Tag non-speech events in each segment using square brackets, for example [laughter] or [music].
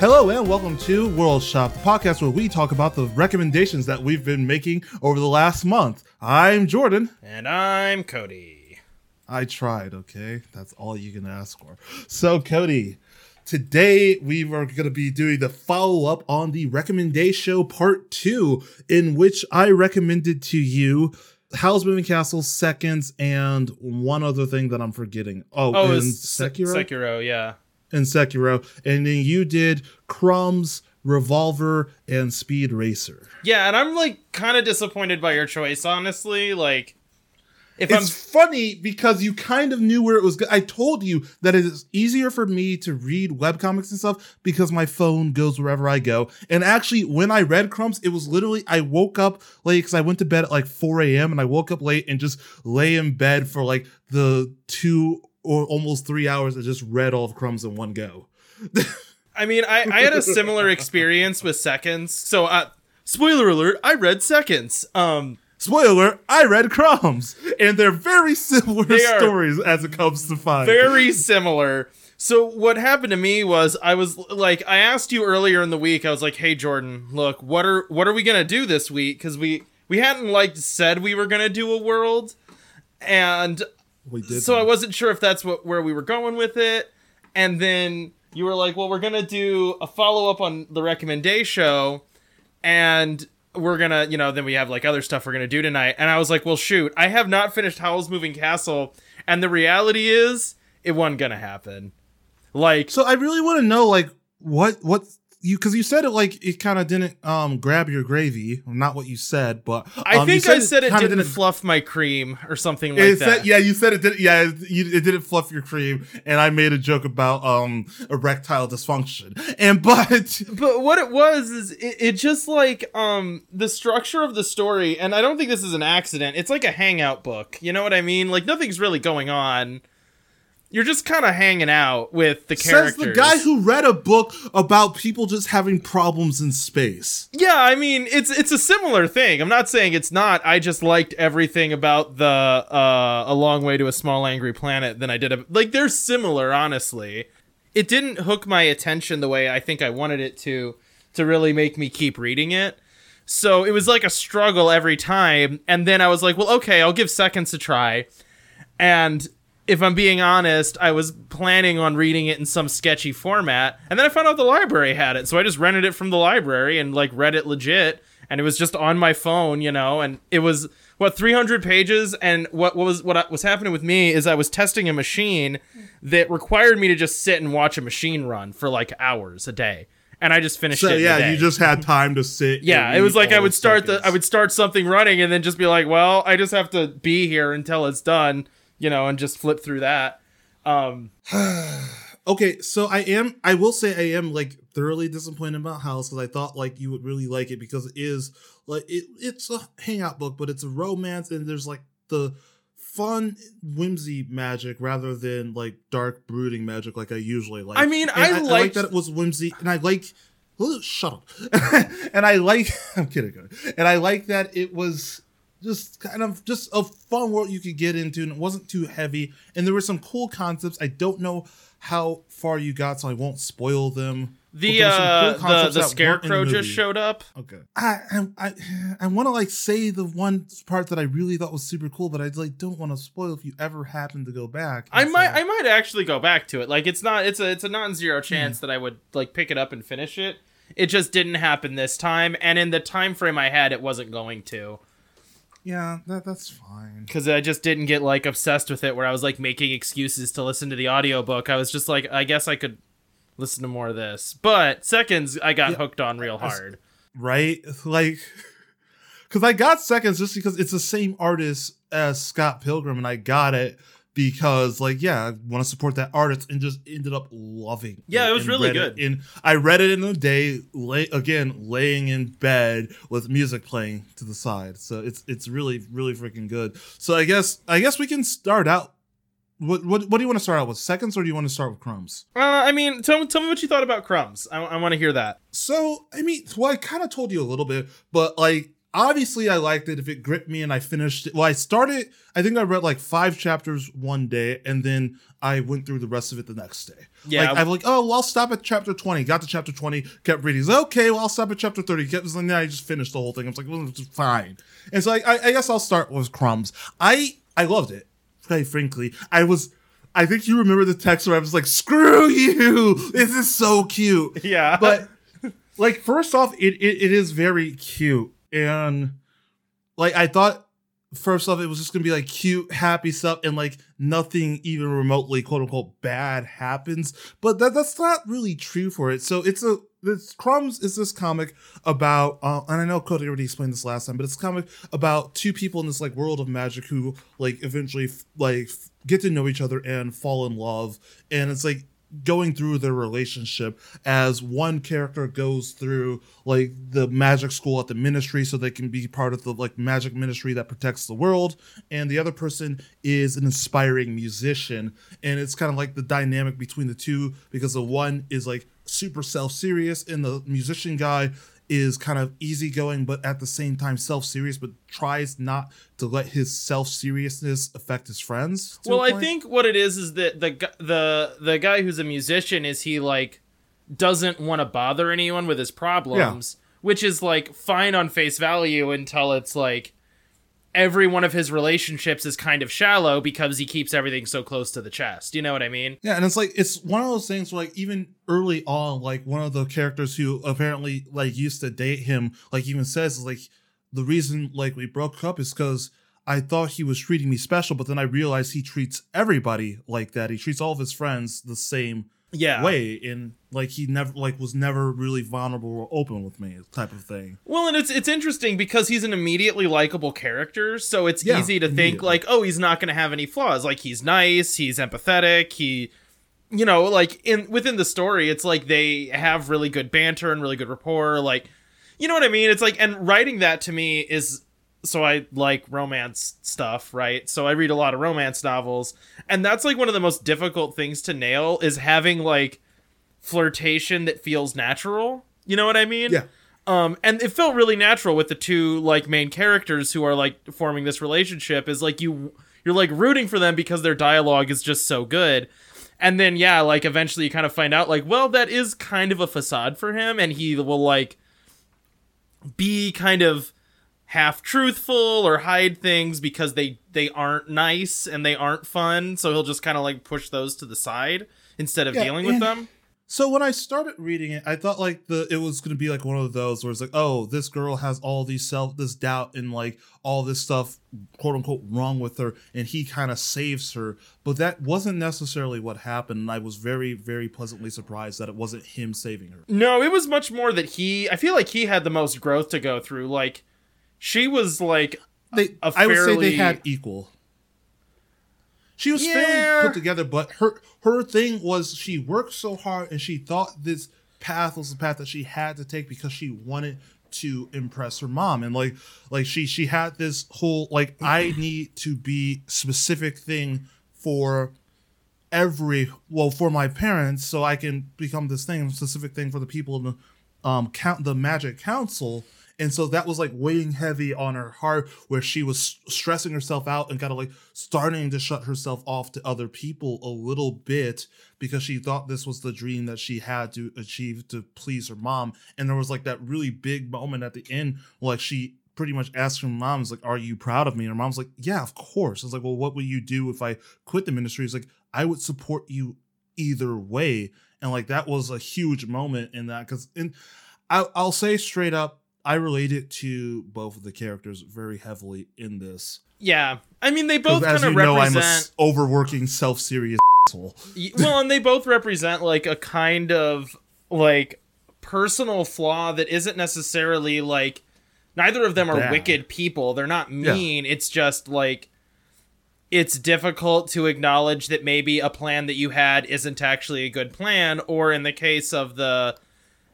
Hello and welcome to World Shop, the podcast where we talk about the recommendations that we've been making over the last month. I'm Jordan. And I'm Cody. I tried, okay? That's all you can ask for. So, Cody, today we are going to be doing the follow up on the recommendation show part two, in which I recommended to you Howl's Moving Castle, Seconds, and one other thing that I'm forgetting. Oh, Oh, and Sekiro? Sekiro, yeah. And Sekiro, and then you did Crumbs, Revolver, and Speed Racer. Yeah, and I'm like kind of disappointed by your choice, honestly. Like, if It's funny because you kind of knew where it was. Go- I told you that it is easier for me to read webcomics and stuff because my phone goes wherever I go. And actually, when I read Crumbs, it was literally I woke up late because I went to bed at like 4 a.m. and I woke up late and just lay in bed for like the two or almost three hours and just read all of Crumbs in one go. [laughs] I mean, I, I had a similar [laughs] experience with Seconds. So, uh, spoiler alert, I read Seconds. Um, Spoiler, I read Crumbs, and they're very similar They stories as it comes to find. very similar. So what happened to me was I was like I asked you earlier in the week I was like hey Jordan look what are what are we going to do this week cuz we we hadn't like said we were going to do a world and we did so I wasn't sure if that's what where we were going with it. And then you were like, "Well, we're gonna do a follow up on the recommendation show, and we're gonna, you know, then we have like other stuff we're gonna do tonight." And I was like, "Well, shoot, I have not finished Howl's Moving Castle, and the reality is, it wasn't gonna happen." Like, So I really want to know, like, what what you because you said it like it kind of didn't um grab your gravy. Not what you said, but I um, you think I said it kinda didn't, fluff my cream or something like It that. yeah, you said it didn't. Yeah, you, it didn't fluff your cream, and I made a joke about um erectile dysfunction. And [laughs] but but what it was is it, it just like um the structure of the story and i don't think this is an accident it's like a hangout book you know what i mean like nothing's really going on you're just kind of hanging out with the characters. says the guy who read a book about people just having problems in space. yeah i mean it's it's a similar thing. I'm not saying it's not. I just liked everything about the uh a long way to a small angry planet than i did a, like they're similar honestly. It didn't hook my attention the way i think i wanted it to to really make me keep reading it. So it was like a struggle every time and then i was like well okay i'll give seconds a try. And if i'm being honest i was planning on reading it in some sketchy format and then i found out the library had it so i just rented it from the library and like read it legit and it was just on my phone you know and it was what 300 pages and what, what was what was happening with me is i was testing a machine that required me to just sit and watch a machine run for like hours a day and i just finished So it yeah, you just had time to sit. [laughs] Yeah, it was like I would start the. I would start something running and then just be like, well, I just have to be here until it's done, you know, and just flip through that. Um [sighs] Okay, so I am. I will say I am like thoroughly disappointed about Howl's because I thought like you would really like it because it is like it. It's a hangout book, but it's a romance and there's like the fun whimsy magic rather than like dark brooding magic like I usually like. I mean, I like liked- that it was whimsy, and I like. [laughs] Shut up. [laughs] and I like. [laughs] I'm kidding. And I like that it was just kind of just a fun world you could get into and it wasn't too heavy and there were some cool concepts i don't know how far you got so i won't spoil them the there were some uh cool the, the scarecrow just showed up. okay i i i, I want to like say the one part that i really thought was super cool but i like don't want to spoil if you ever happen to go back I might so- I might actually go back to it. Like it's not it's a it's a Hmm. non-zero chance that I would like pick it up and finish it. It just didn't happen this time and in the time frame I had it wasn't going to. Yeah that, that's fine because I just didn't get like obsessed with it where I was like making excuses to listen to the audiobook. I was just like, I guess I could listen to more of this. But seconds, I got Yeah. hooked on real hard. right like [laughs] because i got seconds just because it's the same artist as scott pilgrim and i got it because like yeah i want to support that artist and just ended up loving Yeah, it was really good. and i read it in the day lay, again laying in bed with music playing to the side so it's it's really really freaking good so i guess i guess we can start out what, what, what do you want to start out with seconds or do you want to start with crumbs Uh, I mean, tell, tell me what you thought about crumbs. I, I want to hear that. So, I mean, well, I kind of told you a little bit, but like, obviously I liked it if it gripped me and I finished it. Well, I started, I think I read like five chapters one day and then I went through the rest of it the next day. Yeah. Like, I'm like, oh, well, I'll stop at chapter 20. Got to chapter 20, kept reading. Like, okay, well, I'll stop at chapter 30. Kept, and then I just finished the whole thing. I was like, well, it's fine. And so I, I, I guess I'll start with Crumbs. I, I loved it, quite frankly. I was, I think you remember the text where I was like, screw you. This is so cute. Yeah. But like first off, it, it it is very cute, and like I thought first off it was just gonna be like cute, happy stuff, and like nothing even remotely quote unquote bad happens. But that that's not really true for it. So it's a this Crumbs is this comic about, uh, and I know Cody already explained this last time, but it's a comic about two people in this like world of magic who like eventually like get to know each other and fall in love, and it's like going through their relationship as one character goes through like the magic school at the ministry so they can be part of the like magic ministry that protects the world. And the other person is an inspiring musician. And it's kind of like the dynamic between the two because the one is like super self-serious and the musician guy is kind of easygoing but at the same time self-serious but tries not to let his self-seriousness affect his friends well, I think what it is is that the the the guy who's a musician is he like doesn't want to bother anyone with his problems, which is like fine on face value until it's like every one of his relationships is kind of shallow because he keeps everything so close to the chest. You know what I mean? Yeah, and it's like it's one of those things where like even early on, like one of the characters who apparently like used to date him, like even says like the reason like we broke up is because I thought he was treating me special, but then I realized he treats everybody like that. He treats all of his friends the same Yeah. way, and like he never like was never really vulnerable or open with me, type of thing. Well, and it's it's interesting because he's an immediately likable character, so it's Yeah, easy to think like, oh, he's not going to have any flaws. Like he's nice, he's empathetic, he you know, like in within the story, it's like they have really good banter and really good rapport, like you know what I mean? It's like and writing that to me is so I like romance stuff, right? So I read a lot of romance novels, and that's like one of the most difficult things to nail is having like flirtation that feels natural. You know what I mean? Yeah. Um, and it felt really natural with the two like main characters who are like forming this relationship. Is like you you're like rooting for them because their dialogue is just so good. And then yeah, like eventually you kind of find out like, well, that is kind of a facade for him, and he will like be kind of half truthful or hide things because they they aren't nice and they aren't fun. So he'll just kind of like push those to the side instead of Yeah, dealing with them. So when I started reading it, I thought like the it was gonna be like one of those where it's like, oh, this girl has all these self this doubt and like all this stuff quote unquote wrong with her, and he kind of saves her. But that wasn't necessarily what happened, and I was very, very pleasantly surprised that it wasn't him saving her. No, it was much more that he. I feel like he had the most growth to go through. Like, she was like, They A I would say they had equal. She was Yeah. fairly put together, but her her thing was she worked so hard and she thought this path was the path that she had to take because she wanted to impress her mom and like like she she had this whole like I need to be specific thing for every well for my parents so I can become this thing specific thing for the people in the um count the magic council and so that was like weighing heavy on her heart where she was stressing herself out and kind of like starting to shut herself off to other people a little bit because she thought this was the dream that she had to achieve to please her mom and there was like that really big moment at the end like she pretty much asked her mom, "Is like, are you proud of me?" And her mom's like, "Yeah, of course." It's like, "Well, what would you do if I quit the ministry?" It's like, "I would support you either way," and like that was a huge moment in that because, and I, I'll say straight up, I related to both of the characters very heavily in this. yeah. I mean, they both kind of know, represent. s- overworking, self-serious asshole. Well, and they both represent like a kind of like personal flaw that isn't necessarily like neither of them are Bad. wicked people. They're not mean. It's just like it's difficult to acknowledge that maybe a plan that you had isn't actually a good plan or in the case of the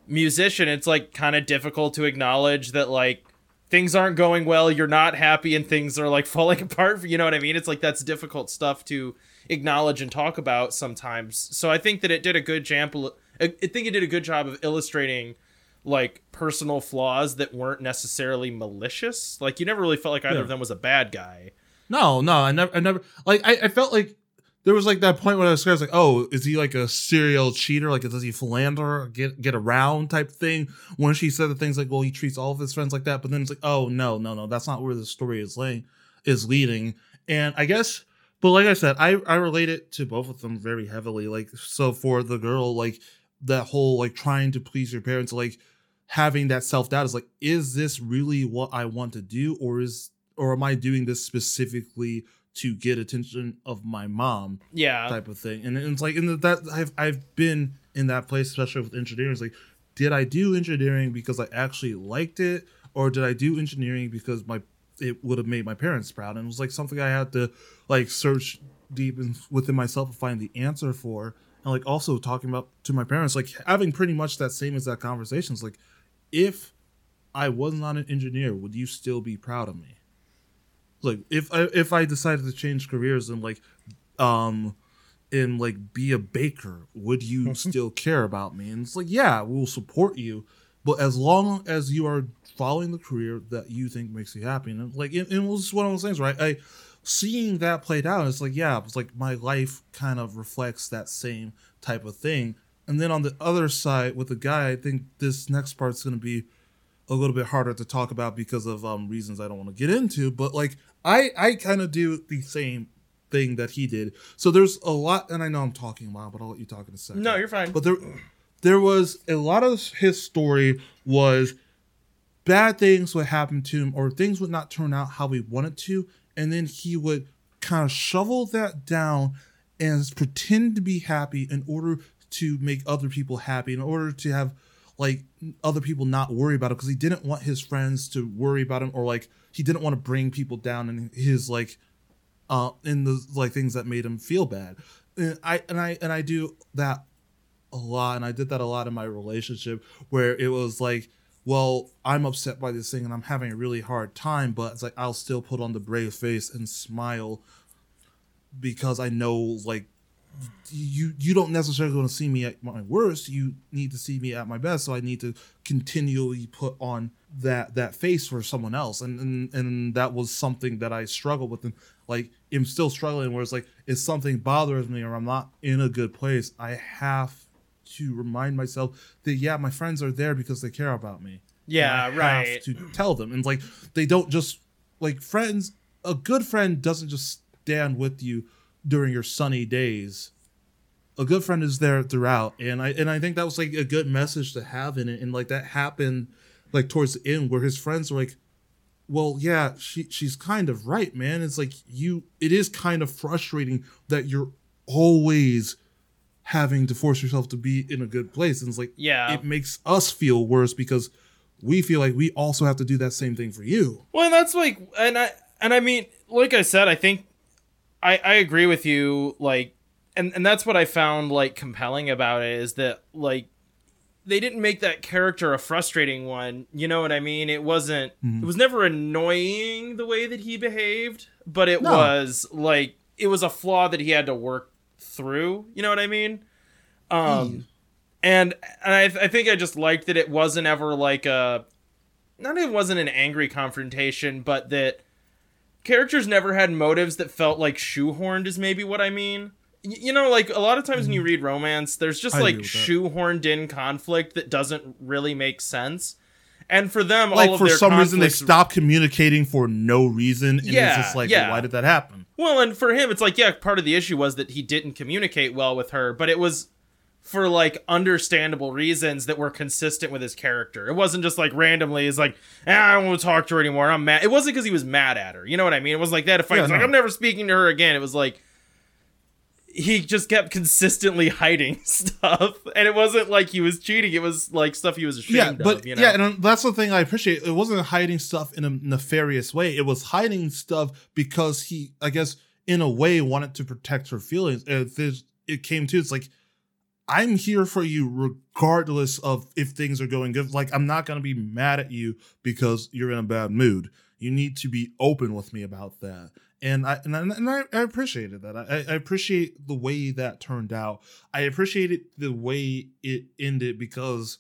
musician it's like kind of difficult to acknowledge that like things aren't going well you're not happy and things are like [laughs] falling apart you know what i mean it's like that's difficult stuff to acknowledge and talk about sometimes so i think that it did a good job i think it did a good job of illustrating like personal flaws that weren't necessarily malicious. Like you never really felt like either Yeah. of them was a bad guy. No, no, I never, I never, like, I, I felt like there was like that point when I was I was like, oh, is he like a serial cheater? Like, does he philander, get get around type thing? When she said the things like, well, he treats all of his friends like that, but then it's like, oh, no, no, no, that's not where the story is laying, is leading. And I guess, but like I said, I I relate it to both of them very heavily. Like, so for the girl, like that whole like trying to please your parents, like having that self doubt is like, is this really what I want to do, or is or am I doing this specifically to get attention of my mom Yeah. type of thing? And it's like, in that I've I've been in that place, especially with engineering. It's like, did I do engineering because I actually liked it, or did I do engineering because my it would have made my parents proud? And it was like something I had to like search deep in, within myself to find the answer for. And like also talking about to my parents, like having pretty much that same exact conversations. Like, if I was not an engineer, would you still be proud of me? Like if I if I decided to change careers and like um and like be a baker, would you [laughs] still care about me? And it's like, yeah, we'll support you, but as long as you are following the career that you think makes you happy, and like it, it was one of those things, right? I seeing that played out, it's like, yeah, it's like my life kind of reflects that same type of thing. And then on the other side with the guy, I think this next part's gonna be a little bit harder to talk about because of um reasons I don't want to get into. But like I I kind of do the same thing that he did. So there's a lot, and I know I'm talking a lot, but I'll let you talk in a second. No, you're fine. But there there was a lot of his story was bad things would happen to him or things would not turn out how we wanted to and then he would kind of shovel that down and pretend to be happy in order to make other people happy in order to have like other people not worry about him because he didn't want his friends to worry about him or like he didn't want to bring people down in his like uh in the like things that made him feel bad. And i and i and i do that a lot and i did that a lot in my relationship where it was like well i'm upset by this thing and i'm having a really hard time but it's like i'll still put on the brave face and smile because i know like you you don't necessarily want to see me at my worst. You need to see me at my best so i need to continually put on that that face for someone else. And and, and that was something that i struggled with and like i'm still struggling where it's like if something bothers me or i'm not in a good place i have to remind myself that yeah my friends are there because they care about me. Yeah, and I have right. to tell them. And like they don't just like friends a good friend doesn't just stand with you during your sunny days. A good friend is there throughout and i and i think that was like a good message to have in it and like that happened like towards the end where his friends were like well yeah she she's kind of right man. It's like you it is kind of frustrating that you're always having to force yourself to be in a good place. And it's like Yeah. it makes us feel worse because we feel like we also have to do that same thing for you. Well, and that's like, and I and I mean, like I said, I think I I agree with you. Like, and and that's what I found like compelling about it is that like they didn't make that character a frustrating one. You know what I mean? It wasn't. It was never annoying the way that he behaved, but it No. was like it was a flaw that he had to work through. You know what I mean? Um, and and I, I think I just liked that it wasn't ever like a not it wasn't an angry confrontation, but that characters never had motives that felt like shoehorned is maybe what I mean. Y- You know, like a lot of times when you mm-hmm. read romance, there's just I like shoehorned in conflict that doesn't really make sense. And for them, like all of for their some reason they conflicts- stop communicating for no reason and Yeah, it's just like yeah. why did that happen Well, and for him, it's like, yeah, part of the issue was that he didn't communicate well with her, but it was for like understandable reasons that were consistent with his character. It wasn't just like randomly, he's like, eh, I don't want to talk to her anymore. I'm mad. It wasn't because he was mad at her. You know what I mean? It was like that. If I Yeah, was like. I'm never speaking to her again. It was like, he just kept consistently [laughs] hiding stuff. And it wasn't like he was cheating, it was like stuff he was ashamed yeah but of. You know? yeah and that's the thing i appreciate it wasn't hiding stuff in a nefarious way it was hiding stuff because he i guess in a way wanted to protect her feelings and if it came to it's like i'm here for you regardless of if things are going good like i'm not going to be mad at you because you're in a bad mood you need to be open with me about that and I and I, and I, I appreciated that. I, I appreciate the way that turned out. I appreciated the way it ended because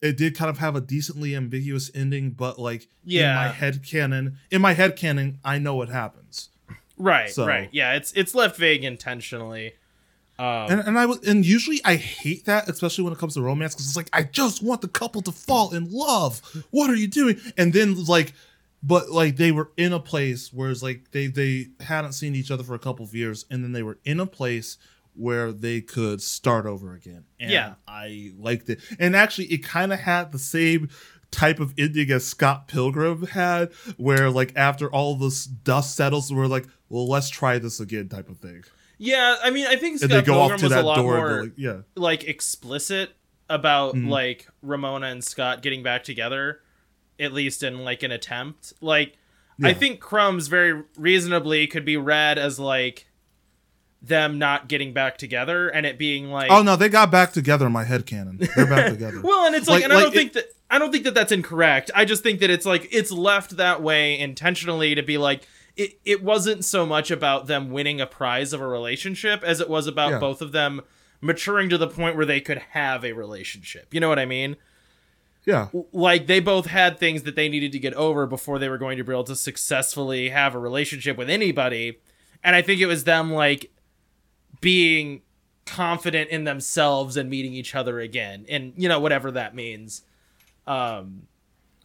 it did kind of have a decently ambiguous ending, but like Yeah. in my head canon, in my head canon, I know what happens. Right, So- right. Yeah, it's it's left vague intentionally. Um, And and I was and usually I hate that, especially when it comes to romance, because it's like I just want the couple to fall in love. What are you doing? And then like, but like they were in a place where it's like they they hadn't seen each other for a couple of years, and then they were in a place where they could start over again. And Yeah. I liked it, and actually it kind of had the same type of ending as Scott Pilgrim had, where like after all this dust settles, we're like, well, let's try this again, type of thing. Yeah, I mean, I think And Scott they go Pilgrim off to was a lot door, more like, yeah. like explicit about Mhm. like Ramona and Scott getting back together, at least in like an attempt. Like I think Crumbs very reasonably could be read as like them not getting back together and it being like Oh no, they got back together in my head canon. They're back together. [laughs] well, and it's like, Like- and I like don't think that I don't think that that's incorrect. I just think that it's like it's left that way intentionally to be like it. It wasn't so much about them winning a prize of a relationship as it was about Yeah. both of them maturing to the point where they could have a relationship. You know what I mean? yeah. Like they both had things that they needed to get over before they were going to be able to successfully have a relationship with anybody. And I think it was them like being confident in themselves and meeting each other again and you know whatever that means um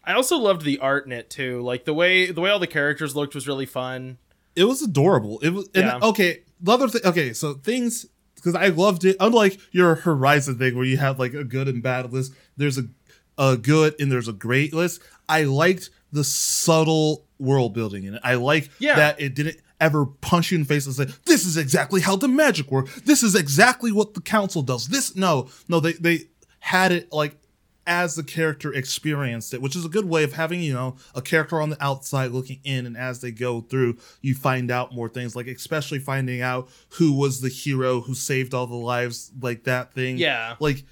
i also loved the art in it too like the way the way all the characters looked was really fun It was adorable. It was and Yeah. okay. The other thing okay, so things because I loved it. Unlike your Horizon thing where you have like a good and bad list, there's a a good and there's a great list. I liked the subtle world building in it. I like Yeah. that it didn't ever punch you in the face and say, This is exactly how the magic works. This is exactly what the council does. This no, no, they they had it like as the character experienced it, which is a good way of having, you know, a character on the outside looking in, and as they go through, you find out more things, like especially finding out who was the hero who saved all the lives, like that thing. yeah Like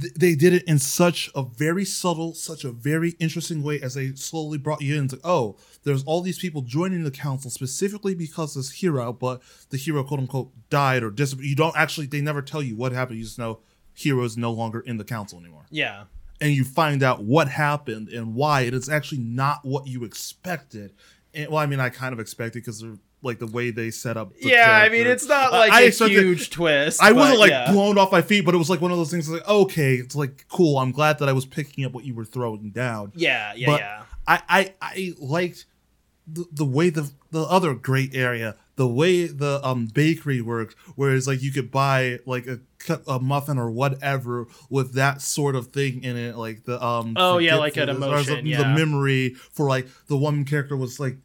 th- they did it in such a very subtle, such a very interesting way as they slowly brought you into, oh, there's all these people joining the council specifically because this hero, but the hero quote unquote died or disappeared. You don't actually, they never tell you what happened. You just know hero is no longer in the council anymore yeah and you find out what happened and why it's actually not what you expected. And well i mean i kind of expected because they're like the way they set up the yeah i mean it's not like I a huge twist i wasn't like yeah. blown off my feet but it was like one of those things like okay it's like cool i'm glad that i was picking up what you were throwing down. Yeah yeah but yeah. I I I liked the, the way the the other great area, the way the um bakery works, whereas like you could buy like a a muffin or whatever with that sort of thing in it, like the um Oh, yeah, like an emotion, the, yeah. the memory for like the one character was like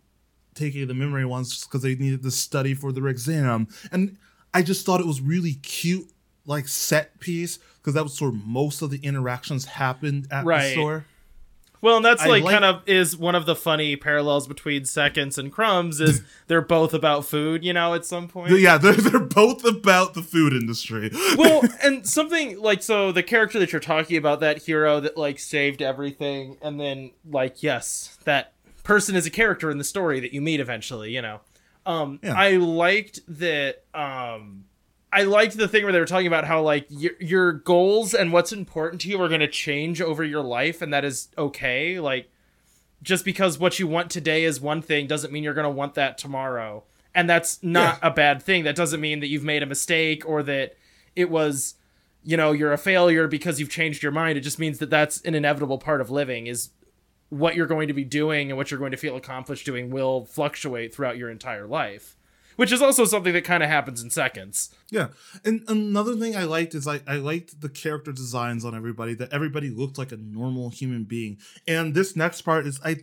taking the memory ones because they needed to study for their exam, and I just thought it was really cute like set piece because that was where most of the interactions happened at Right. the store. Well and that's like, like- kind of is one of the funny parallels between seconds and crumbs is [laughs] they're both about food you know at some point Yeah, they're, they're both about the food industry. [laughs] well, and something like so the character that you're talking about, that hero that like saved everything, and then like yes, that person is a character in the story that you meet eventually. You know, um, Yeah. I liked that. Um, I liked the thing where they were talking about how like your your goals and what's important to you are going to change over your life, and that is okay. Like just because what you want today is one thing doesn't mean you're going to want that tomorrow. And that's not a bad thing. That doesn't mean that you've made a mistake or that it was, you know, you're a failure because you've changed your mind. It just means that that's an inevitable part of living is what you're going to be doing and what you're going to feel accomplished doing will fluctuate throughout your entire life. Which is also something that kind of happens in seconds. Yeah, and another thing I liked is I I liked the character designs on everybody. That everybody looked like a normal human being. And this next part is I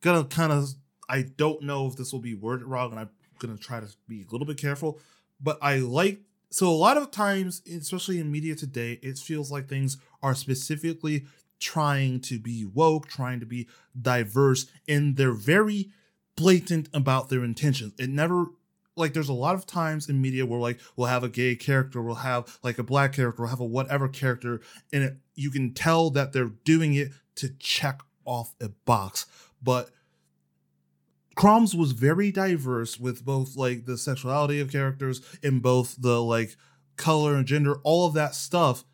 gonna kind of I don't know if this will be worded wrong, and I'm gonna try to be a little bit careful. But I like so a lot of times, especially in media today, it feels like things are specifically trying to be woke, trying to be diverse, and they're very blatant about their intentions. It never like there's a lot of times in media where like we'll have a gay character, we'll have like a black character, we'll have a whatever character, and it, you can tell that they're doing it to check off a box. But Crumbs was very diverse with both like the sexuality of characters and both the like color and gender, all of that stuff.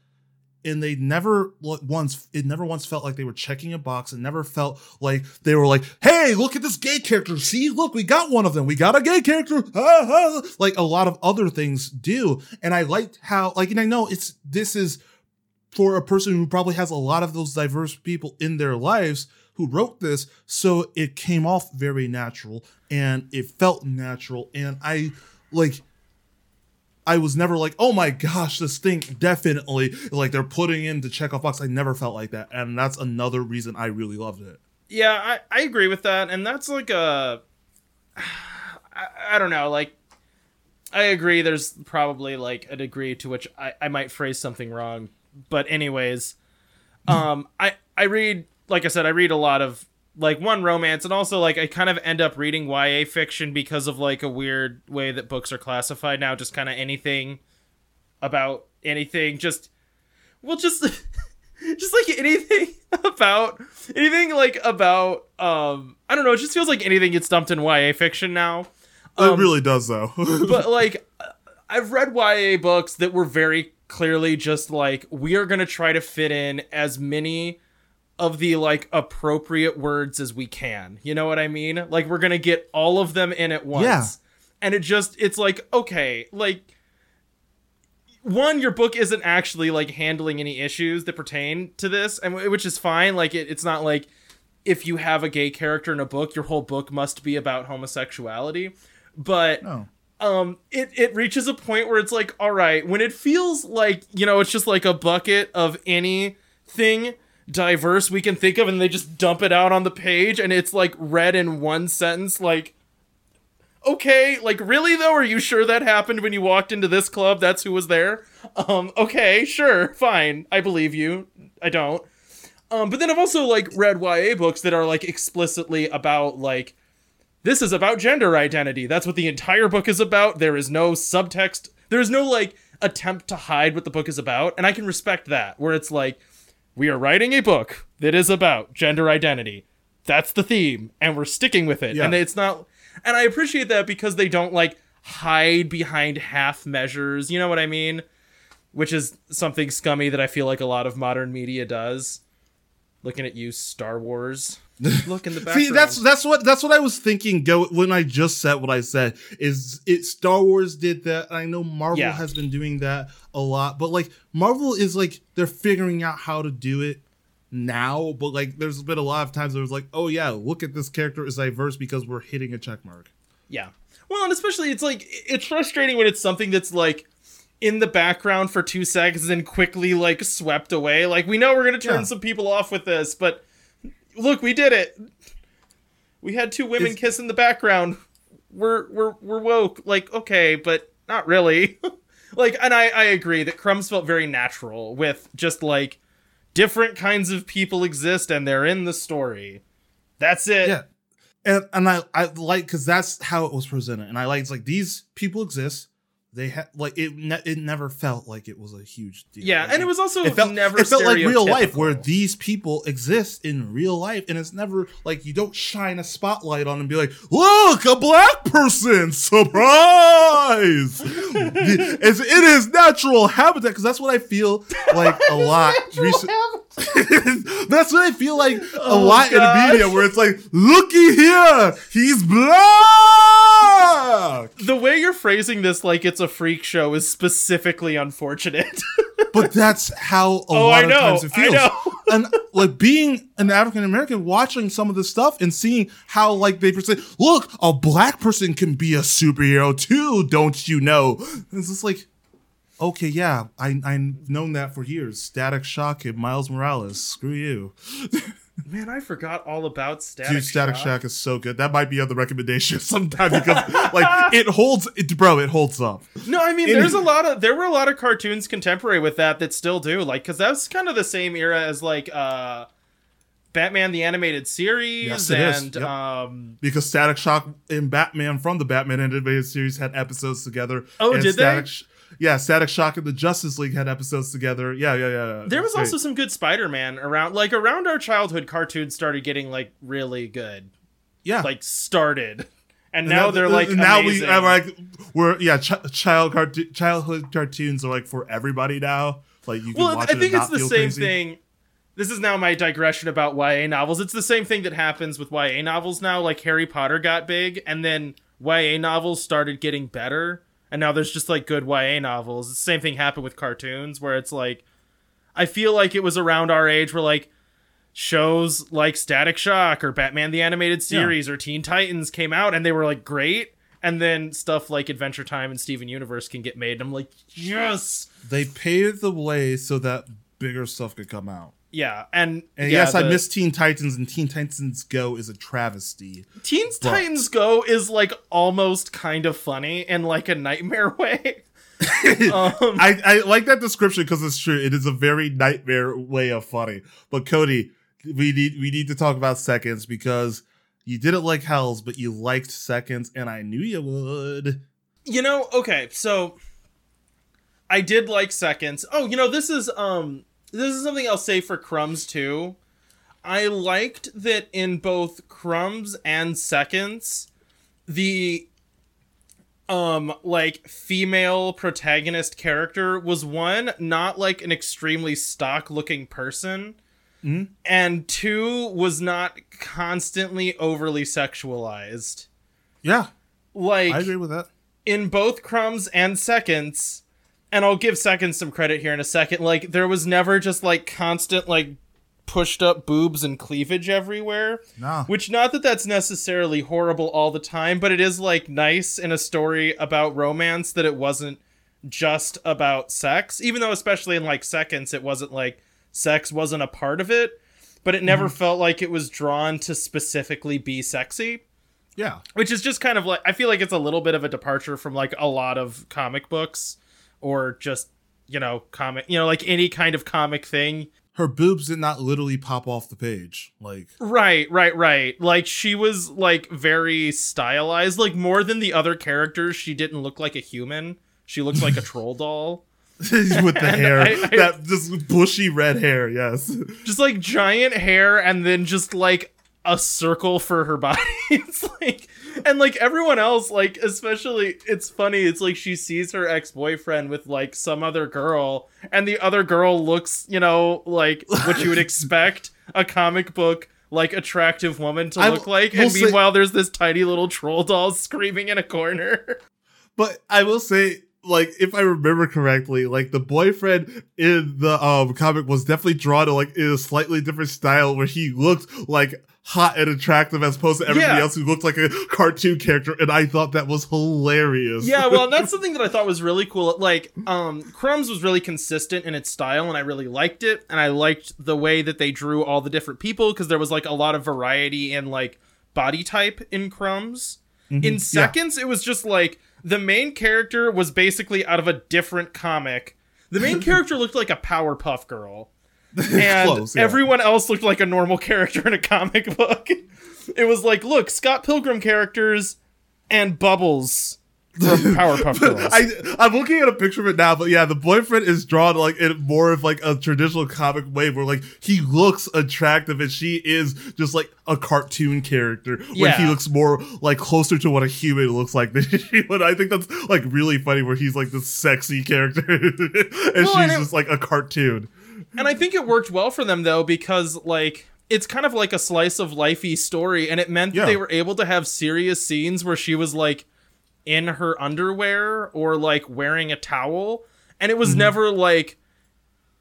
And they never once it never once felt like they were checking a box. It never felt like they were like, "Hey, look at this gay character. See, look, we got one of them. We got a gay character." Ah, [laughs] ah," Like a lot of other things do, and I liked how like and I know it's this is for a person who probably has a lot of those diverse people in their lives who wrote this so it came off very natural and it felt natural and i like i was never like oh my gosh this thing definitely like they're putting in the check off box i never felt like that and that's another reason i really loved it Yeah, I, I agree with that, and that's like a [sighs] I, I don't know, like I agree there's probably like a degree to which I, I might phrase something wrong. But anyways, [laughs] um I I read like I said, I read a lot of like one romance and also like I kind of end up reading YA fiction because of like a weird way that books are classified now, just kind of anything about anything, just well just [laughs] just like anything [laughs] about anything like about um I don't know, it just feels like anything gets dumped in YA fiction now. Um, it really does though [laughs] but like I've read YA books that were very clearly just like we are going to try to fit in as many of the like appropriate words as we can. You know what I mean? Like we're going to get all of them in at once. Yeah. And it just it's like okay, like one your book isn't actually like handling any issues that pertain to this and which is fine like it, it's not like if you have a gay character in a book your whole book must be about homosexuality but oh um it it reaches a point where it's like all right when it feels like you know it's just like a bucket of anything diverse we can think of and they just dump it out on the page and it's like read in one sentence like okay like really though are you sure that happened when you walked into this club that's who was there um okay sure fine i believe you i don't um but then i've also like read ya books that are like explicitly about like this is about gender identity. That's what the entire book is about. There is no subtext. There is no like attempt to hide what the book is about, and I can respect that. Where it's like we are writing a book that is about gender identity. That's the theme, and we're sticking with it. Yeah. And it's not and I appreciate that because they don't like hide behind half measures. You know what I mean? Which is something scummy that I feel like a lot of modern media does. Looking at you, Star Wars. Look in the background. [laughs] See, that's that's what that's what I was thinking. Go when I just said what I said is it. Star Wars did that. I know Marvel Yeah. has been doing that a lot, but like Marvel is like they're figuring out how to do it now. But like, there's been a lot of times where it's like, oh yeah, look at this character is diverse because we're hitting a check mark. Yeah. Well, and especially it's like it's frustrating when it's something that's like in the background for two seconds and quickly like swept away. Like we know we're gonna turn Yeah. some people off with this, but look, we did it. We had two women It's- kiss in the background. We're we're we're woke. Like okay, but not really. [laughs] like, and I I agree that Crumbs felt very natural with just like different kinds of people exist and they're in the story. That's it. Yeah. And and I I like because that's how it was presented, and I like it's like these people exist. They had like it. Ne- it never felt like it was a huge deal. Yeah, Like, and it was also it felt never it felt like real life where these people exist in real life and it's never like you don't shine a spotlight on and be like look a black person surprise it's in his natural habitat because that's what i feel like a lot recent- [laughs] that's what i feel like a Oh, lot in gosh. the media where it's like looky here he's black the way you're phrasing this like it's a freak show is specifically unfortunate. [laughs] but that's how a Oh, lot I know, of times it I feels. know. [laughs] and like being an African American, watching some of this stuff and seeing how like they say, look, a black person can be a superhero too, don't you know? It's just like, okay, yeah, I I've known that for years. Static Shock and Miles Morales. Screw you, [laughs] Man, I forgot all about Static dude. Static Shock. Shock is so good. That might be on the recommendation [laughs] sometime because like it holds, it, bro. It holds up. No, I mean Any- there's a lot of there were a lot of cartoons contemporary with that that still do like cuz that's kind of the same era as like uh Batman the animated series Yes, it is. and Yep. um because Static Shock and Batman from the Batman animated series had episodes together. Oh, did they? Sh- yeah, Static Shock and the Justice League had episodes together. Yeah, yeah, yeah. there was Great. also some good Spider-Man around like around our childhood cartoons started getting like really good. yeah. Like started. And, And now they're like now amazing. we are like we're yeah ch- child cart- childhood cartoons are like for everybody now. Like you can Well, watch I it I think it's the same crazy. thing. This is now my digression about YA novels. It's the same thing that happens with YA novels now. Like Harry Potter got big, and then YA novels started getting better, and now there's just like good YA novels. The same thing happened with cartoons, where it's like, I feel like it was around our age where like shows like Static Shock or Batman the Animated Series or Teen Titans came out, and they were like great. And then stuff like Adventure Time and Steven Universe can get made. And I'm like, yes, They paved the way so that bigger stuff could come out. Yeah. And, And yeah, yes, I miss Teen Titans, and Teen Titans Go is a travesty. Teens But- Titans Go is like almost kind of funny in like a nightmare [laughs] way. [laughs] um, I, I like that description because it's true. It is a very nightmare way of funny. But Cody, we need we need to talk about seconds because you didn't like Howl's, but you liked seconds, and I knew you would. you know, okay, so I did like seconds. Oh, you know, this is um this is something I'll say for Crumbs too. I liked that in both Crumbs and Seconds, the um like female protagonist character was one not like an extremely stock looking person Mhm. and two was not constantly overly sexualized Yeah, like I agree with that. in both crumbs and seconds and i'll give seconds some credit here in a second like there was never just like constant like pushed up boobs and cleavage everywhere. Nah, which not that that's necessarily horrible all the time but it is like nice in a story about romance that it wasn't just about sex. Even though especially in like seconds it wasn't like sex wasn't a part of it but it never mm-hmm. felt like it was drawn to specifically be sexy. Yeah, which is just kind of like I feel like it's a little bit of a departure from like a lot of comic books or just you know comic you know like any kind of comic thing her boobs did not literally pop off the page. Like, right right right like she was like very stylized like more than the other characters she didn't look like a human she looked like a [laughs] troll doll [laughs] with the hair, I- I- that just bushy red hair. Yes, just like giant hair and then just like a circle for her body. [laughs] it's like and like everyone else, like especially it's funny, it's like she sees her ex-boyfriend with like some other girl, and the other girl looks, you know, like what you would [laughs] expect a comic book like attractive woman to I look like. And say- meanwhile there's this tiny little troll doll screaming in a corner. But I will say, like, if I remember correctly, like the boyfriend in the um comic was definitely drawn to like in a slightly different style where he looked like hot and attractive as opposed to everybody Yeah. else who looked like a cartoon character, and I thought that was hilarious. yeah, well, that's [laughs] something that I thought was really cool. Like, um, Crumbs was really consistent in its style, and I really liked it. And I liked the way that they drew all the different people because there was like a lot of variety in like body type in Crumbs. In seconds, it was just like the main character was basically out of a different comic. The main [laughs] character looked like a Powerpuff Girl [laughs] and Close, yeah. everyone else looked like a normal [laughs] character in a comic book. It was like, look, Scott Pilgrim characters and Bubbles from [laughs] Powerpuff Girls. I I'm looking at a picture of it now, but yeah, the boyfriend is drawn like in more of like a traditional comic way, where like he looks attractive and she is just like a cartoon character, where he looks more like closer to what a human looks like than she would. I think that's like really funny, where he's like this sexy character and Well, she's and it- just like a cartoon. And I think it worked well for them though because like it's kind of like a slice of lifey story, and it meant that Yeah. they were able to have serious scenes where she was like in her underwear or like wearing a towel, and it was Mm-hmm. never like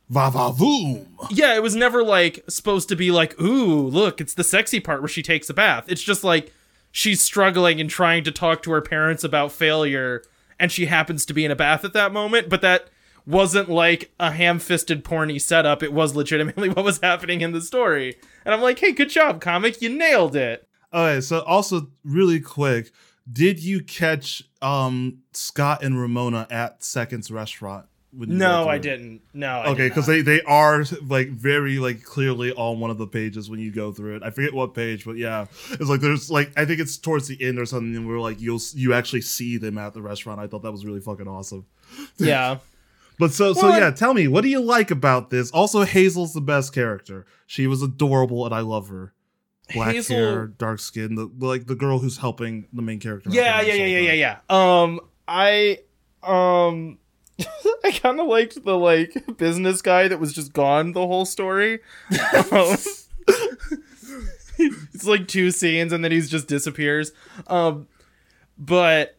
Va va voom. yeah, it was never like supposed to be like, ooh, look, it's the sexy part where she takes a bath. It's just like she's struggling and trying to talk to her parents about failure, and she happens to be in a bath at that moment, but that wasn't like a ham-fisted porny setup. It was legitimately [laughs] what was happening in the story. And I'm like, hey, good job, comic, you nailed it. Okay, so also really quick, did you catch um Scott and Ramona at Seconds Restaurant? when you read No, I didn't. No, I okay because they they are like very like clearly on one of the pages when you go through it i forget what page but yeah it's like there's like i think it's towards the end or something where like you'll you actually see them at the restaurant i thought that was really fucking awesome yeah. [laughs] but so so yeah tell me what do you like about this also hazel's the best character she was adorable and i love her black Hazel- hair dark skin the like the girl who's helping the main character Yeah, yeah, yeah, yeah, yeah, yeah. Um, I, um, [laughs] I kind of liked the like [laughs] business guy that was just gone the whole story. [laughs] Um, it's like two scenes and then he's just disappears. Um, but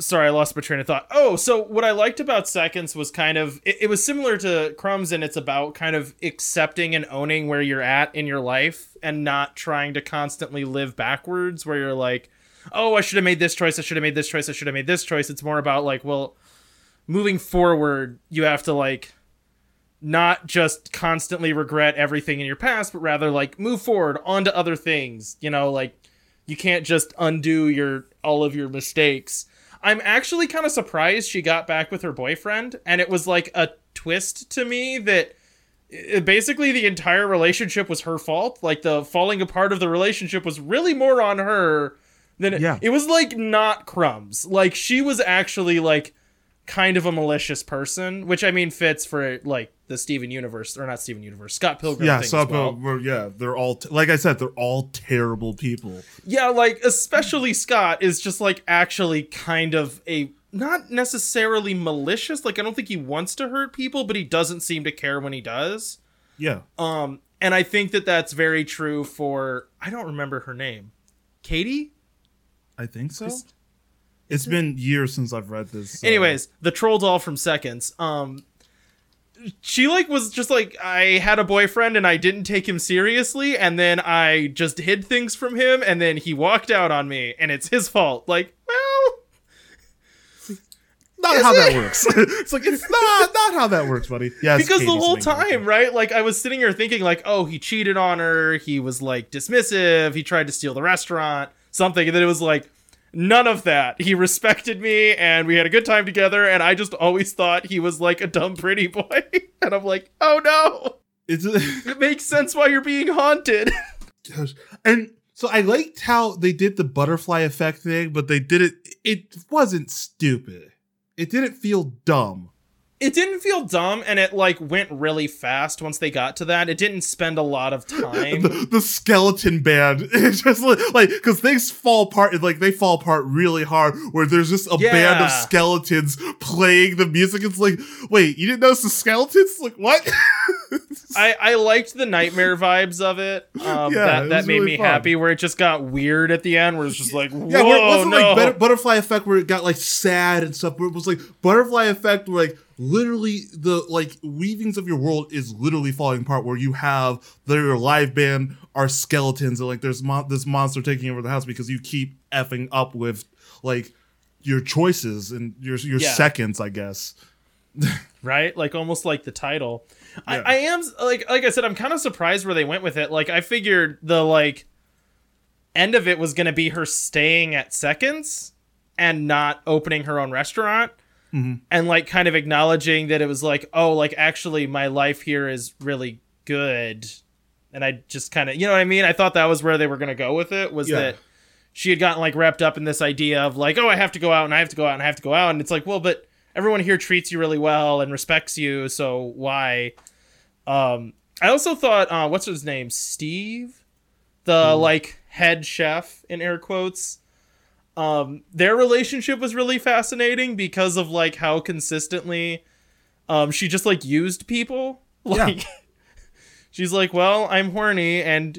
sorry, I lost my train of thought. Oh, so what I liked about Seconds was kind of it, it was similar to Crumbs, and it's about kind of accepting and owning where you're at in your life and not trying to constantly live backwards, where you're like, oh, I should have made this choice, I should have made this choice, I should have made this choice. It's more about like, well, moving forward, you have to like not just constantly regret everything in your past, but rather like move forward onto other things. You know, like you can't just undo your all of your mistakes. I'm actually kind of surprised she got back with her boyfriend, and it was like a twist to me that basically the entire relationship was her fault. Like the falling apart of the relationship was really more on her than it, Yeah. it was like not crumbs. Like she was actually like kind of a malicious person, which I mean fits for like the Steven Universe or not Steven Universe, Scott Pilgrim. yeah, as well. well, yeah, they're all t- like I said, they're all terrible people. Yeah, like especially Scott is just like actually kind of a not necessarily malicious. Like I don't think he wants to hurt people, but he doesn't seem to care when he does. Yeah, Um, and I think that that's very true for I don't remember her name, Katie. I think so. Is- it's been years since I've read this. so- Anyways, the troll doll from Seconds. Um, she like was just like I had a boyfriend and I didn't take him seriously, and then I just hid things from him, and then he walked out on me, and it's his fault. Like, well. not how that works. [laughs] it's like it's not not how that works, buddy. Yeah, because the whole time, right? Like I was sitting here thinking, like, oh, he cheated on her. He was like dismissive. He tried to steal the restaurant, something, and then it was like none of that. He respected me, and we had a good time together. And I just always thought he was like a dumb pretty boy, [laughs] and I'm like, oh no, It's it makes sense why you're being haunted. [laughs] Gosh. And so I liked how they did the butterfly effect thing, but they did it. It wasn't stupid. It didn't feel dumb. It didn't feel dumb, and it like went really fast once they got to that. It didn't spend a lot of [laughs] time. The, the skeleton band, [laughs] it's just like because things fall apart. Like they fall apart really hard. Where there's just a band of skeletons playing the music. It's like, wait, you didn't notice the skeletons? Like what? [laughs] [laughs] I, I liked the nightmare vibes of it. Um, Yeah, that that made really me fun. happy. Where it just got weird at the end, where it's just like, whoa, Yeah, it wasn't no. like but- butterfly effect where it got like sad and stuff. Where it was like butterfly effect where like literally the like weavings of your world is literally falling apart. Where you have their live band are skeletons and like there's mon- this monster taking over the house because you keep effing up with like your choices and your your Yeah. seconds, I guess. [laughs] right? Like almost like the title. I, I am like like I said, I'm kind of surprised where they went with it. Like I figured the like end of it was gonna be her staying at Seconds and not opening her own restaurant. Mhm. And like kind of acknowledging that it was like, oh, like actually my life here is really good. And I just kind of, you know what I mean? I thought that was where they were going to go with it was Yeah. that she had gotten like wrapped up in this idea of like, oh, I have to go out and I have to go out and I have to go out. And it's like, well, but everyone here treats you really well and respects you. So why? Um, I also thought, uh, what's his name? Steve, the like head chef in air quotes. Um, their relationship was really fascinating because of like how consistently, um, she just like used people. [laughs] Yeah. Like, she's like, well, I'm horny and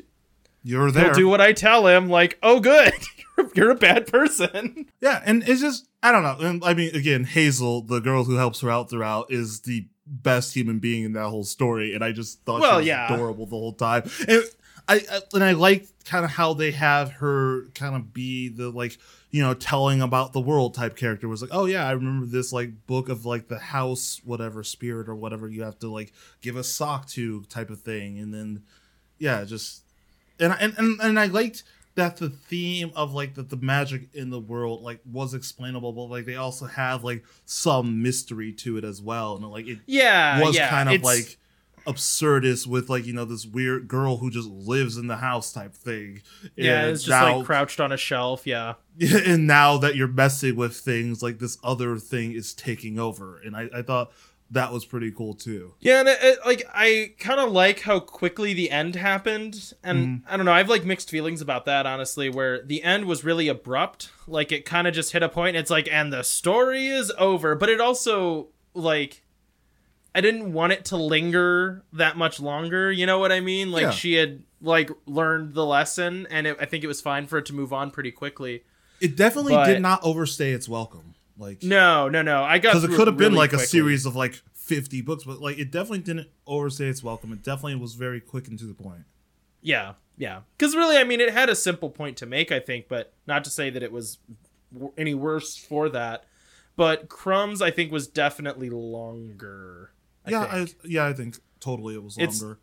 You're he'll there. do what I tell him. Like, oh, good, [laughs] you're, you're a bad person. Yeah, and it's just I don't know. And I mean, again, Hazel, the girl who helps her out throughout, is the best human being in that whole story, and I just thought Well, she was yeah. adorable the whole time. And I, and I like kind of how they have her kind of be the like you know telling about the world type character was like oh yeah I remember this like book of like the house whatever spirit or whatever you have to like give a sock to type of thing, and then yeah just and and and, and I liked that the theme of like that the magic in the world like was explainable but like they also have like some mystery to it as well and like it Yeah, was yeah, kind of like absurdist with like you know this weird girl who just lives in the house type thing yeah, And it's just now- like crouched on a shelf. Yeah, [laughs] and now that you're messing with things like this other thing is taking over and i, I thought that was pretty cool too. Yeah, and it, it, like I kind of like how quickly the end happened, and mm-hmm. I don't know. I have like mixed feelings about that, honestly. Where the end was really abrupt, like it kind of just hit a point. And it's like, and the story is over, but it also like I didn't want it to linger that much longer. You know what I mean? Like Yeah. she had like learned the lesson, and it, I think it was fine for it to move on pretty quickly. It definitely But- did not overstay its welcome. Like No, no, no. I got because it could have been really like a series of like 50 books, but like it definitely didn't overstay its welcome. It definitely was very quick and to the point. Yeah, yeah. Because really, I mean, it had a simple point to make, I think, but not to say that it was any worse for that. But Crumbs, I think, was definitely longer. I yeah, I, yeah, I think totally it was It's- longer.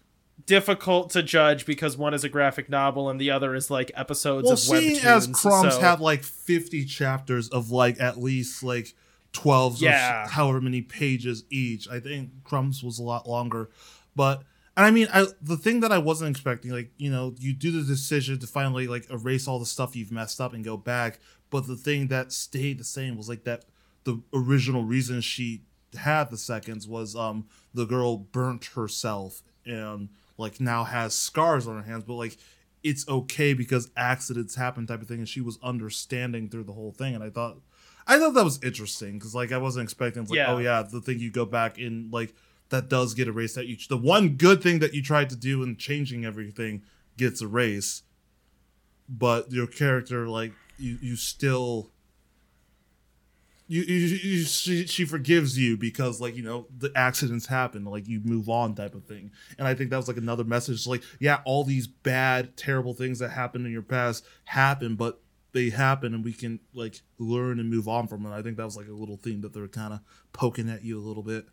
Difficult to judge because one is a graphic novel and the other is like episodes well, of seeing webtoons. as Crumbs so- had like 50 chapters of like at least like 12 Yeah. or however many pages each, I think Crumbs was a lot longer. But and I mean, I the thing that I wasn't expecting, like you know, you do the decision to finally like erase all the stuff you've messed up and go back. But the thing that stayed the same was like that the original reason she had the seconds was um the girl burnt herself and like now has scars on her hands but like it's okay because accidents happen type of thing and she was understanding through the whole thing and i thought i thought that was interesting because like i wasn't expecting like oh, Yeah. oh yeah the thing you go back in like that does get erased that you the one good thing that you tried to do in changing everything gets erased but your character like you you still you, you, you she, she forgives you because like you know the accidents happen like you move on type of thing. And i think that was like another message like yeah all these bad terrible things that happened in your past happen but they happen and we can like learn and move on from them. I think that was like a little theme that they're kind of poking at you a little bit.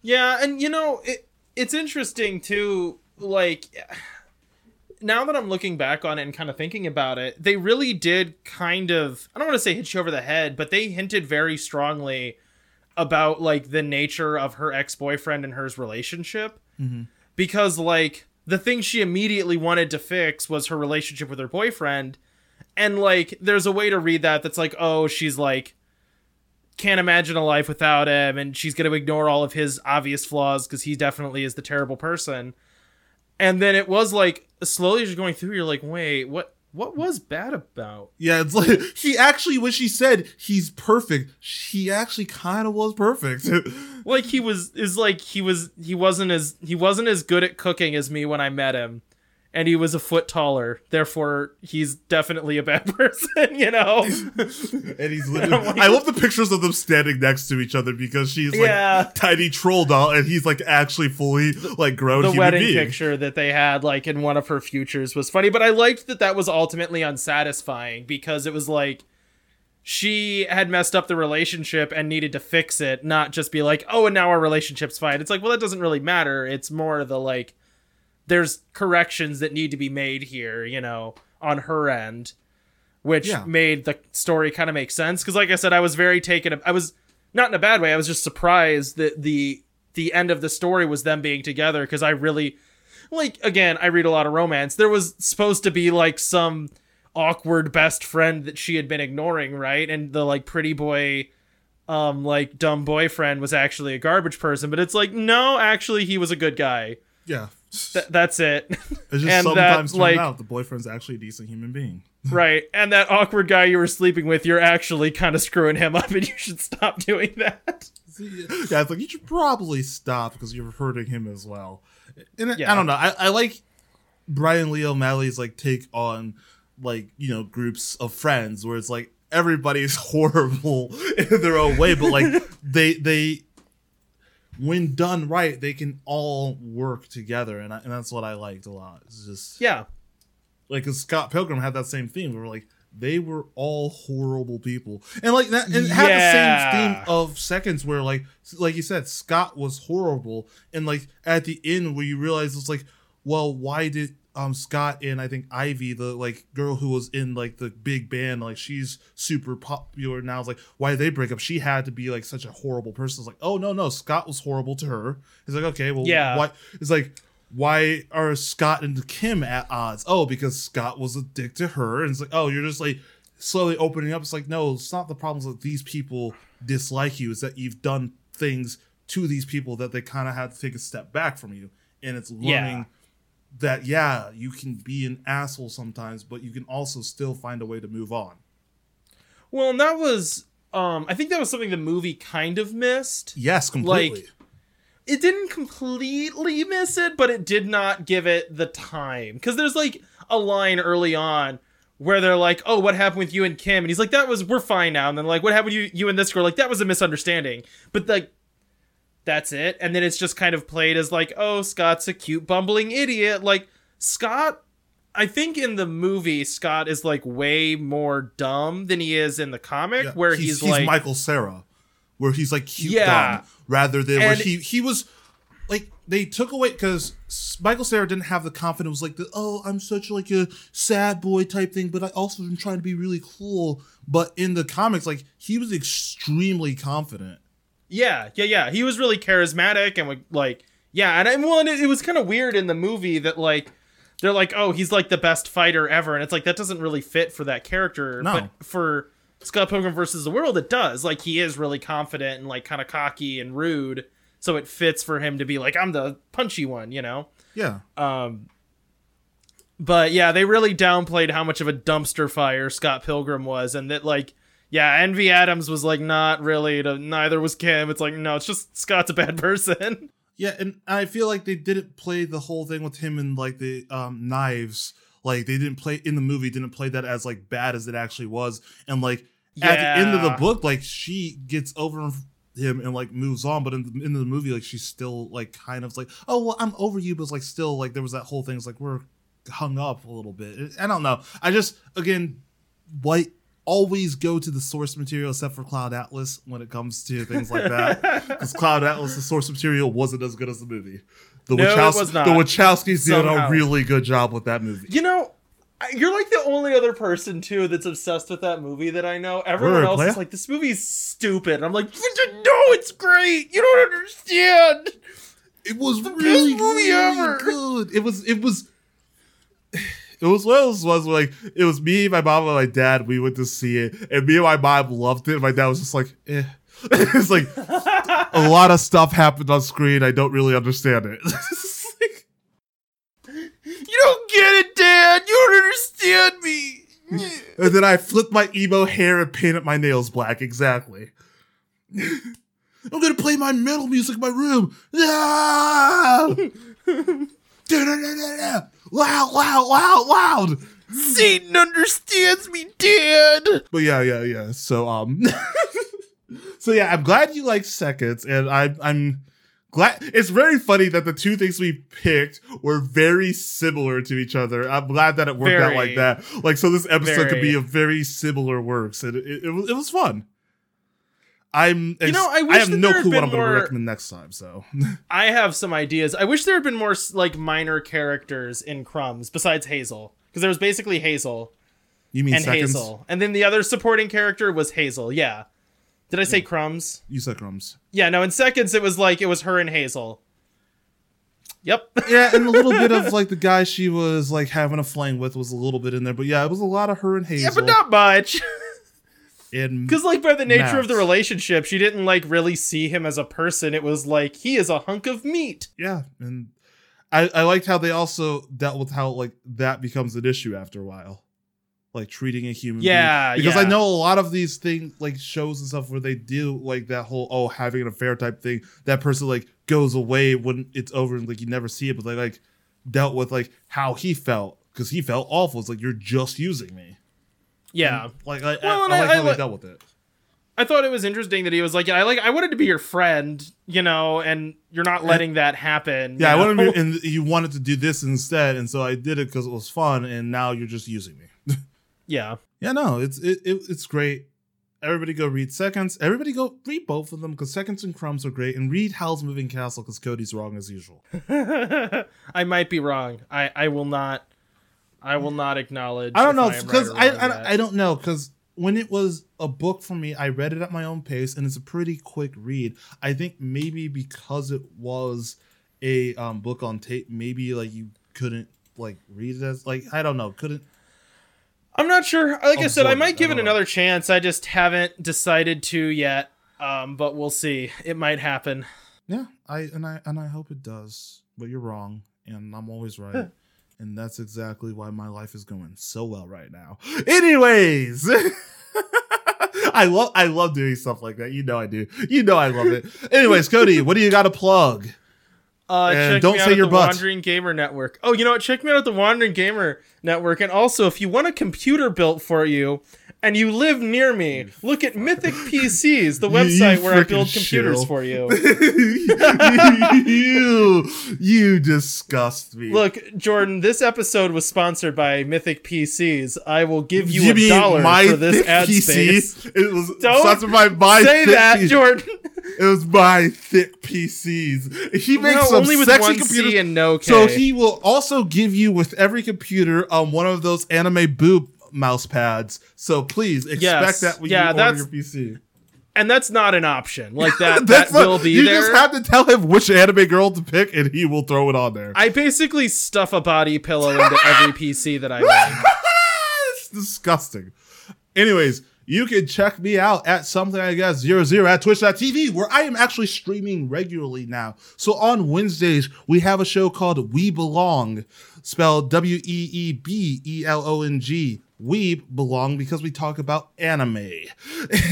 Yeah, and you know, it it's interesting too, like now that I'm looking back on it and kind of thinking about it, they really did kind of I don't want to say hit you over the head, but they hinted very strongly about like the nature of her ex-boyfriend and hers relationship. Mm-hmm. Because like the thing she immediately wanted to fix was her relationship with her boyfriend. And like there's a way to read that that's like, oh, she's like can't imagine a life without him and she's going to ignore all of his obvious flaws because he definitely is the terrible person and then it was like slowly as you're going through you're like wait what what was bad about? Yeah it's like [laughs] he actually when she said he's perfect he actually kind of was perfect. [laughs] Like he was is like he was he wasn't as he wasn't as good at cooking as me when i met him and he was a foot taller therefore he's definitely a bad [laughs] person you know [laughs] and he's [laughs] literally i love the pictures of them standing next to each other because she's like Yeah. tiny troll doll and he's like actually fully like grown the human wedding being. picture that they had like in one of her futures was funny but i liked that that was ultimately unsatisfying because it was like she had messed up the relationship and needed to fix it not just be like oh and now our relationship's fine it's like well that doesn't really matter it's more the like there's corrections that need to be made here you know on her end which Yeah. made the story kind of make sense because like i said i was very taken i was not in a bad way i was just surprised that the the end of the story was them being together because i really like again i read a lot of romance there was supposed to be like some awkward best friend that she had been ignoring right and the like pretty boy um like dumb boyfriend was actually a garbage person but it's like no actually he was a good guy Yeah. Th- that's it It's just and that, sometimes like- turned out the boyfriend's actually a decent human being. [laughs] right and that awkward guy you were sleeping with you're actually kind of screwing him up and you should stop doing that [laughs] yeah, it's like you should probably stop because you're hurting him as well. And I- Yeah. I don't know. I, I like Brian Lee O'Malley's like take on like you know groups of friends where it's like everybody's [laughs] horrible in their own way, but like they they when done right they can all work together, and I, and that's what I liked a lot. It's just yeah. Like Scott Pilgrim had that same theme where like they were all horrible people. And like that and it had the same theme of seconds where like like you said Scott was horrible and like at the end where you realize it's like well why did um Scott and I think Ivy the like girl who was in like the big band like she's super popular now it's like why did they break up she had to be like such a horrible person it's like oh no no Scott was horrible to her it's like okay well Yeah. why it's like why are Scott and Kim at odds? Oh, because Scott was a dick to her, and it's like, oh, you're just like slowly opening up. It's like, no, it's not the problems that these people dislike you. It's that you've done things to these people that they kind of had to take a step back from you, and it's learning Yeah. That yeah, you can be an asshole sometimes, but you can also still find a way to move on. Well, and that was um I think that was something the movie kind of missed. Yes, completely. It didn't completely miss it, but it did not give it the time. Cuz there's like a line early on where they're like, "Oh, what happened with you and Kim?" And he's like, "That was we're fine now." And then like, "What happened with you you and this girl?" Like, "That was a misunderstanding." But like that's it. And then it's just kind of played as like, "Oh, Scott's a cute bumbling idiot." Like Scott I think in the movie Scott is like way more dumb than he is in the comic Yeah, where he's, like Michael Cera, where he's like cute Yeah. dumb rather than where he he was like they took away because Michael Cera didn't have the confidence like the oh I'm such like a sad boy type thing, but I also am trying to be really cool. But in the comics, like he was extremely confident. Yeah, yeah, yeah. He was really charismatic and would like, yeah, and, well, and it, it was kind of weird in the movie that like they're like, oh, he's like the best fighter ever, and it's like that doesn't really fit for that character. No. But for Scott Pilgrim versus the World, it does. Like he is really confident and like kind of cocky and rude, so it fits for him to be like, I'm the punchy one, you know. Yeah, Um, but yeah, they really downplayed how much of a dumpster fire Scott Pilgrim was, and that like, yeah, Envy Adams was like not really. To, neither was Kim. It's like no, it's just Scott's a bad [laughs] person. yeah, and I feel like they didn't play the whole thing with him and like the um knives. Like they didn't play in the movie, didn't play that as like bad as it actually was, and like at the end of the book, like she gets over him and like moves on, but in the, in the movie, like she's still like kind of like, oh well, I'm over you, but it's like still like there was that whole thing. It's like we're hung up a little bit. I don't know. I just again, white always go to the source material except for Cloud Atlas when it comes to things like that. [laughs] Because Cloud Atlas, the source material wasn't as good as the movie. The, No, it was not. the Wachowskis did a really good job with that movie. You know, you're like the only other person too that's obsessed with that movie that I know. Everyone Word, else player. is like, this movie's stupid. And I'm like, no, it's great. You don't understand. It was the really, best movie really ever. good. It was, it was, it was one of those ones where like it was me, my mom, and my dad. We went to see it, and me and my mom loved it. My dad was just like, eh. [laughs] it's like a lot of stuff happened on screen. I don't really understand it. Like- [laughs] You don't get it, Dad. You don't understand me. and then I flipped my emo hair and painted my nails black. Exactly. [laughs] I'm gonna play my metal music in my room. Ah! Loud, loud, loud, loud. Satan understands me, Dad. But yeah, yeah, yeah. So um, [laughs] so yeah, I'm glad you like seconds, and I I'm glad. It's very funny that the two things we picked were very similar to each other. I'm glad that it worked out like that. Like, so this episode could be Very. a very similar works, and it, it, it was it was fun. I'm You know, I I wish have no clue what I'm going to more- recommend next time. So [laughs] I have some ideas. I wish there had been more like minor characters in Crumbs besides Hazel, because there was basically Hazel you mean and seconds? Hazel, and then the other supporting character was Hazel. Yeah. Did I say Crumbs? You said crumbs. Yeah. No. In seconds, it was like it was her and Hazel. Yep. [laughs] Yeah, and a little bit of like the guy she was like having a fling with was a little bit in there, but yeah, it was a lot of her and Hazel. yeah, but not much. [laughs] and Because like by the nature of the relationship, she didn't like really see him as a person. It was like he is a hunk of meat. yeah, and I I liked how they also dealt with how like that becomes an issue after a while, like treating a human. Yeah, being. because I know a lot of these things like shows and stuff where they do like that whole oh having an affair type thing. That person like goes away when it's over and like you never see it, but they like dealt with like how he felt because he felt awful. It's like you're just using me. Yeah. Like I, Well, I, I I- like I how they dealt with it. I thought it was interesting that he was like, yeah, I like I wanted to be your friend, you know, and you're not letting that happen. Yeah, I wanted know? to, and you wanted to do this instead, and so I did it because it was fun, and now you're just using me. [laughs] Yeah. Yeah, no, it's it, it it's great. Everybody go read Seconds. Everybody go read both of them because Seconds and Crumbs are great, and read Howl's Moving Castle because Cody's wrong as usual. [laughs] I might be wrong. I I will not. I will not acknowledge. I don't know because right or I I. I don't know because when it was a book for me, I read it at my own pace, and it's a pretty quick read. I think maybe because it was a um, book on tape, maybe like you couldn't like read it as like I don't know, couldn't I'm not sure. Like I said, I might give I it don't know. another chance. I just haven't decided to yet. Um, but we'll see. It might happen. Yeah, I and I and I hope it does. But you're wrong, and I'm always right. And that's exactly why my life is going so well right now. Anyways, [laughs] I love I love doing stuff like that. You know I do. You know I love it. [laughs] Anyways, Cody, what do you got to plug? Uh, And check don't me say your the butt. Wandering Gamer Network. Oh, you know what? Check me out at the Wandering Gamer Network. And also, if you want a computer built for you and you live near me, look at Mythic [laughs] PCs, the You- you website where I build computers shill. for you. [laughs] [laughs] you you disgust me. Look, Jordan, this episode was sponsored by Mythic PCs. I will give you, a dollar for this ad PC? space. It was Don't sponsored by my Say that, PC. Jordan. It was my thick PCs. He makes No, some only with sexy one computers. C and no K. So he will also give you with every computer um one of those anime boob mouse pads. So please expect Yes. that when Yeah, you order that's- your PC. and that's not an option. Like [laughs] that, that not- will be you there. just have to tell him which anime girl to pick, and he will throw it on there. I basically stuff a body pillow into every [laughs] PC that I [laughs] make. it's disgusting. Anyways, you can check me out at something I guess zero zero at twitch.tv where I am actually streaming regularly now. So on Wednesdays, we have a show called We Belong, spelled W E E B E L O N G. We belong because we talk about anime. [laughs]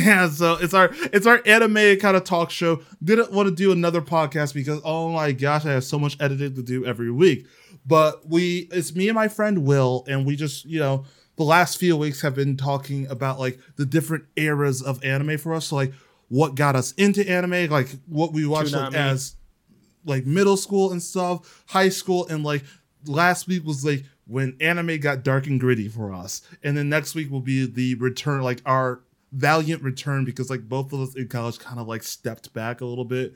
And so it's our it's our anime kind of talk show. Didn't want to do another podcast because oh my gosh, I have so much editing to do every week. But we it's me and my friend Will, and we just, you know, the last few weeks have been talking about like the different eras of anime for us. So like what got us into anime, like what we watched like, as like middle school and stuff, high school, and like last week was like when anime got dark and gritty for us. And then next week will be the return, like our valiant return, because like both of us in college kind of like stepped back a little bit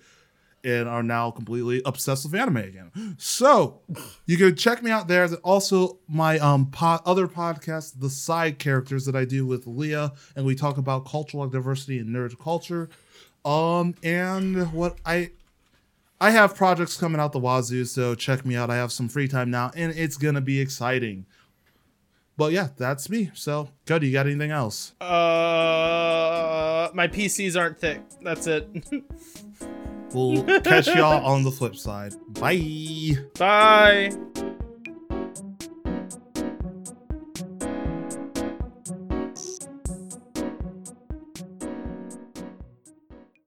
and are now completely obsessed with anime again. So you can check me out there. Also my um po- other podcast, the side characters that I do with Leah, and we talk about cultural diversity and nerd culture. Um, and what I I have projects coming out the wazoo, so check me out. I have some free time now, and it's gonna be exciting. But yeah, that's me. So, Cody, you got anything else? Uh, my PCs aren't thick. That's it. We'll [laughs] catch y'all on the flip side. Bye. Bye.